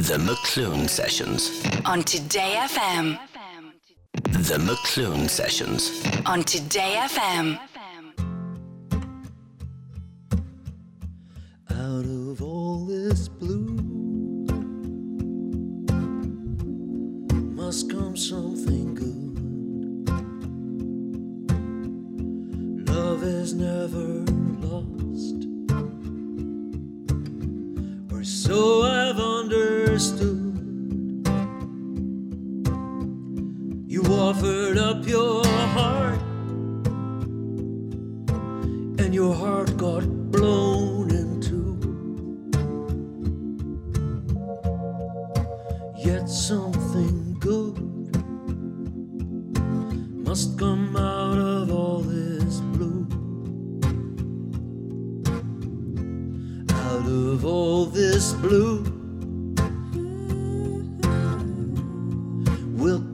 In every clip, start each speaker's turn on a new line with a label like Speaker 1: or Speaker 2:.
Speaker 1: The McLoone Sessions.
Speaker 2: On Today FM.
Speaker 1: The McLoone Sessions.
Speaker 2: On Today FM.
Speaker 3: Out of all this blue must come something good. Love is never lost, or so I've understood. You offered up your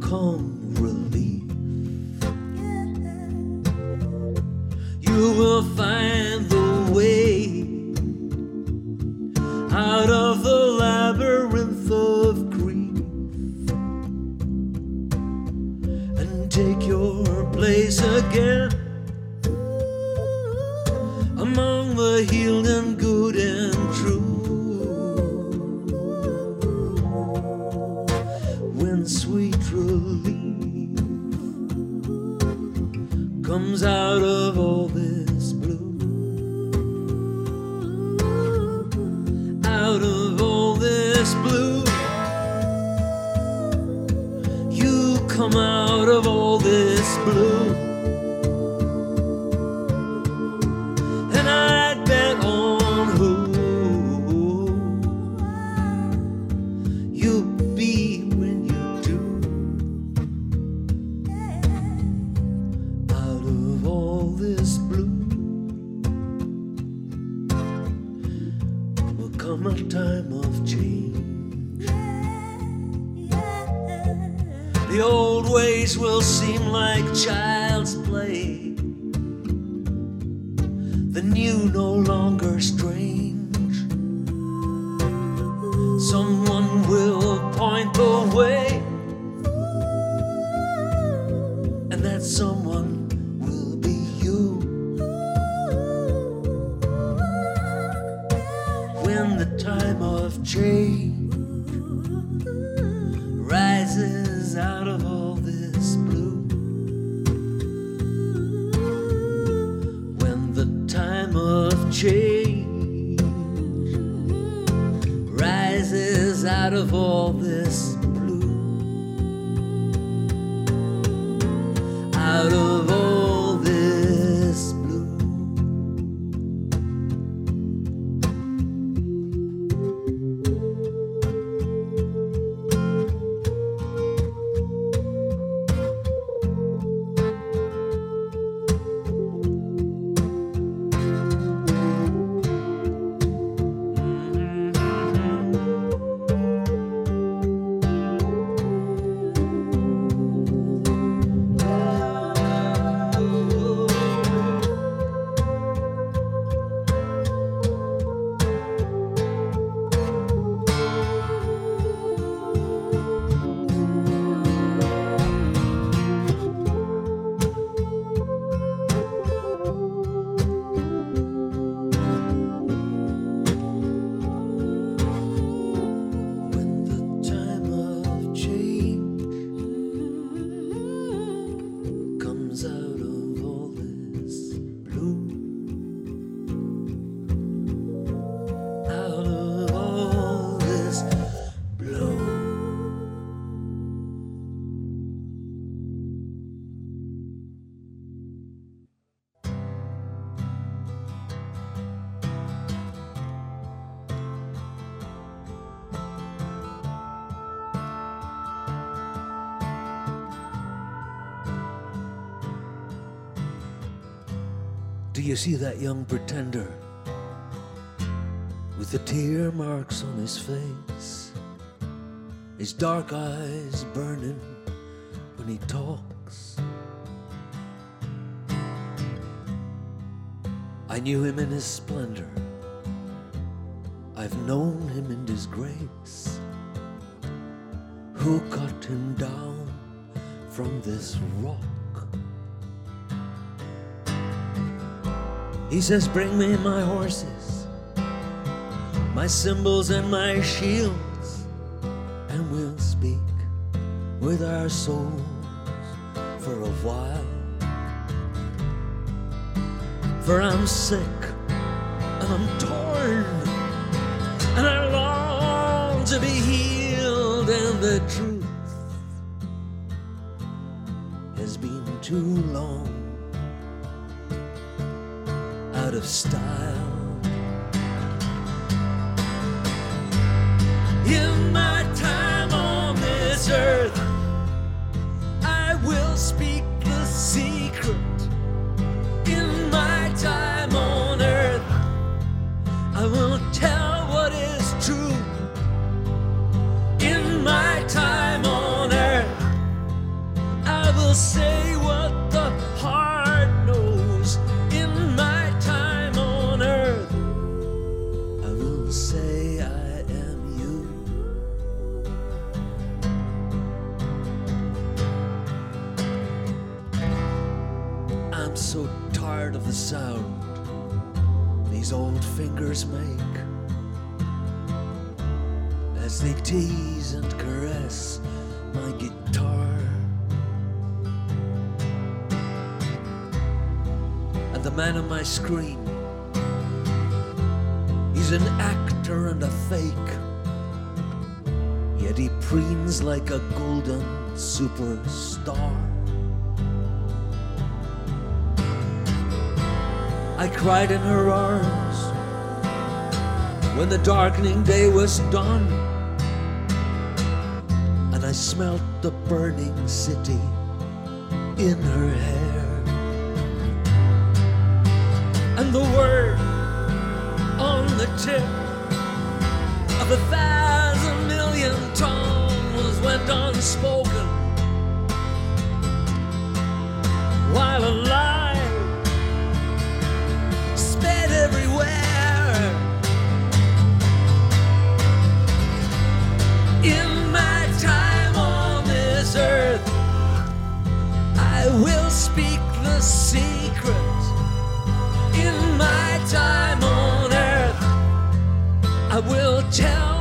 Speaker 3: come When sweet relief comes out of will seem like child's Do you see that young pretender with the tear marks on his face? His dark eyes burning when he talks. I knew him in his splendor. I've known him in disgrace. who cut him down from this rock. He says, Bring me my horses, my cymbals, and my shields, and we'll speak with our souls for a while. For I'm sick and I'm torn, and I long to be healed, and the truth has been too long out of style. In my time on this earth, I will speak the secret. In my time on earth, I will tell what is true. In my time on earth, I will say what sound these old fingers make as they tease and caress my guitar. And the man on my screen, he's an actor and a fake. Yet he preens like a golden superstar. I cried in her arms when the darkening day was done, and I smelt the burning city in her hair. And the word on the tip of a thousand million tongues went unspoken while a I will speak the secret. In my time on earth, I will tell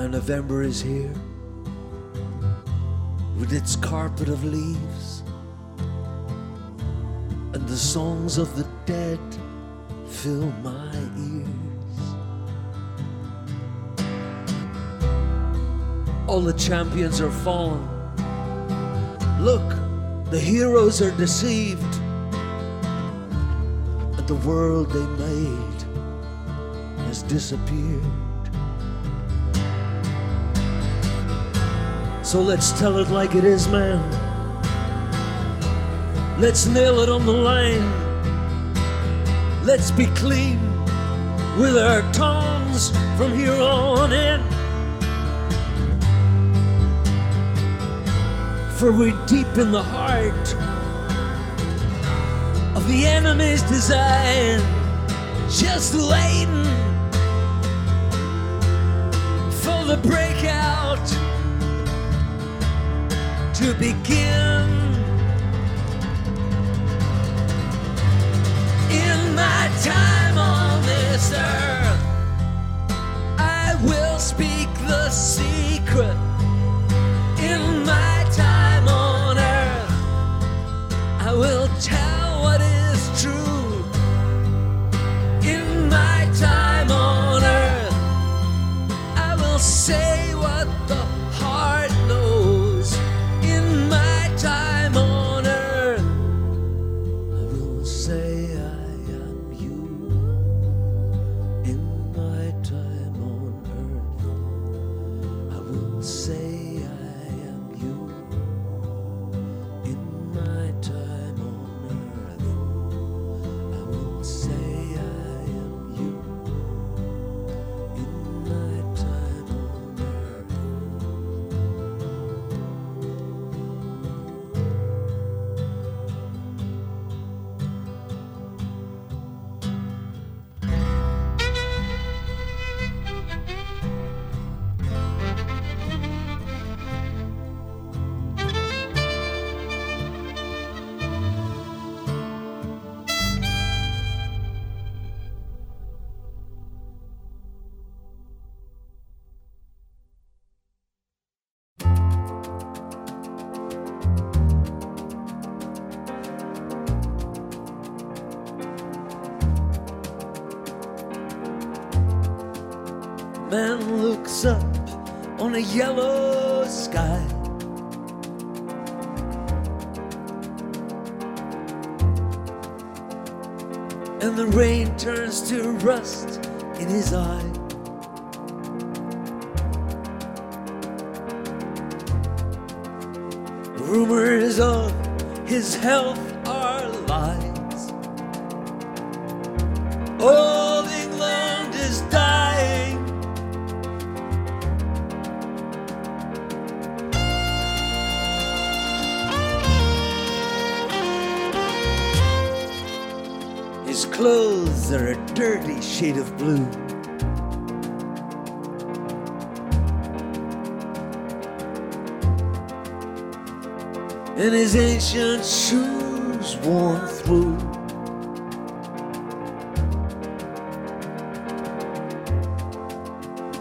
Speaker 3: Now November is here with its carpet of leaves and the songs of the dead fill my ears. All the champions are fallen. Look, the heroes are deceived, and the world they made has disappeared. So let's tell it like it is, man. Let's nail it on the line. Let's be clean with our tongues from here on in. For we're deep in the heart of the enemy's design, just waiting begin. In my time on this earth, I will speak the secret. Man looks up on a yellow sky. And the rain turns to rust in his eye. Rumors of his health are lies. Old are a dirty shade of blue. And his ancient shoes worn through.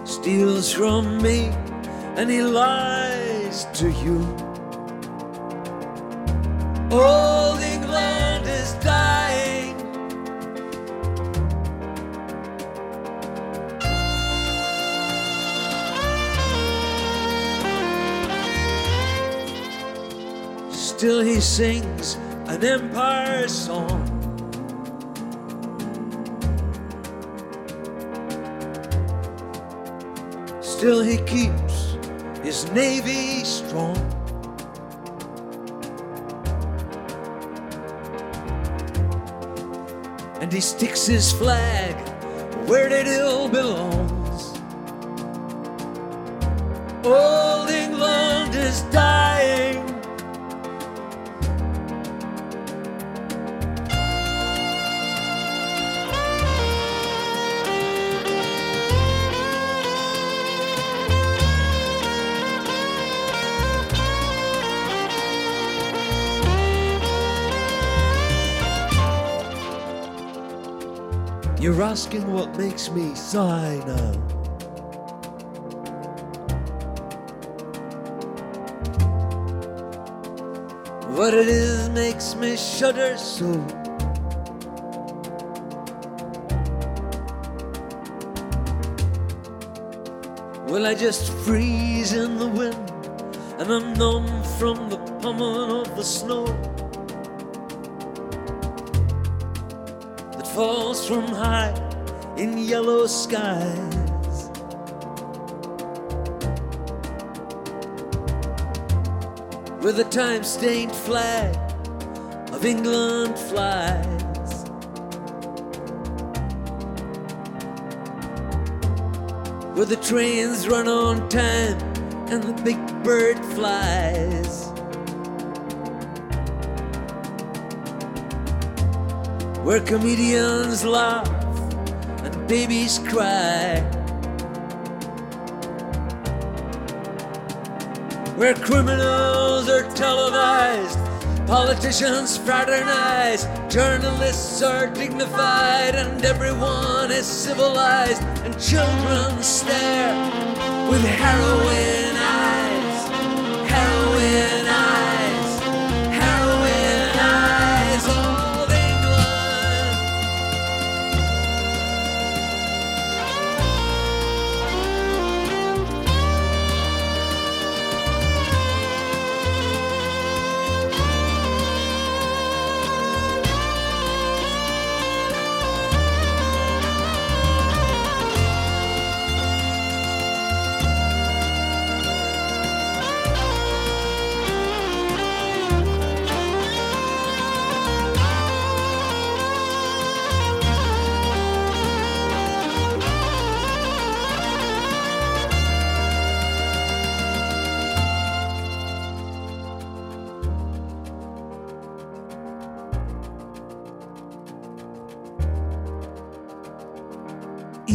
Speaker 3: Steals from me and he lies to you. Still he sings an empire song. Still he keeps his navy strong. And he sticks his flag where it ill belongs. Old You're asking what makes me sigh now. What it is makes me shudder so. Will I just freeze in the wind and I'm numb from the pummeling of the snow? Falls from high in yellow skies. Where the time stained flag of England flies. Where the trains run on time and the big bird flies. Where comedians laugh and babies cry, where criminals are televised, politicians fraternize, journalists are dignified, and everyone is civilized, and children stare with harrowing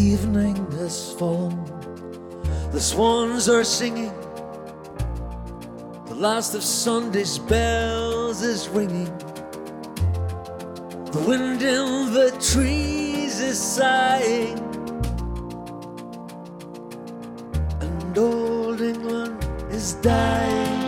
Speaker 3: Evening has fallen, the swans are singing, the last of Sunday's bells is ringing. The wind in the trees is sighing, and old England is dying.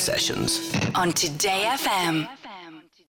Speaker 1: Sessions.
Speaker 2: On Today FM.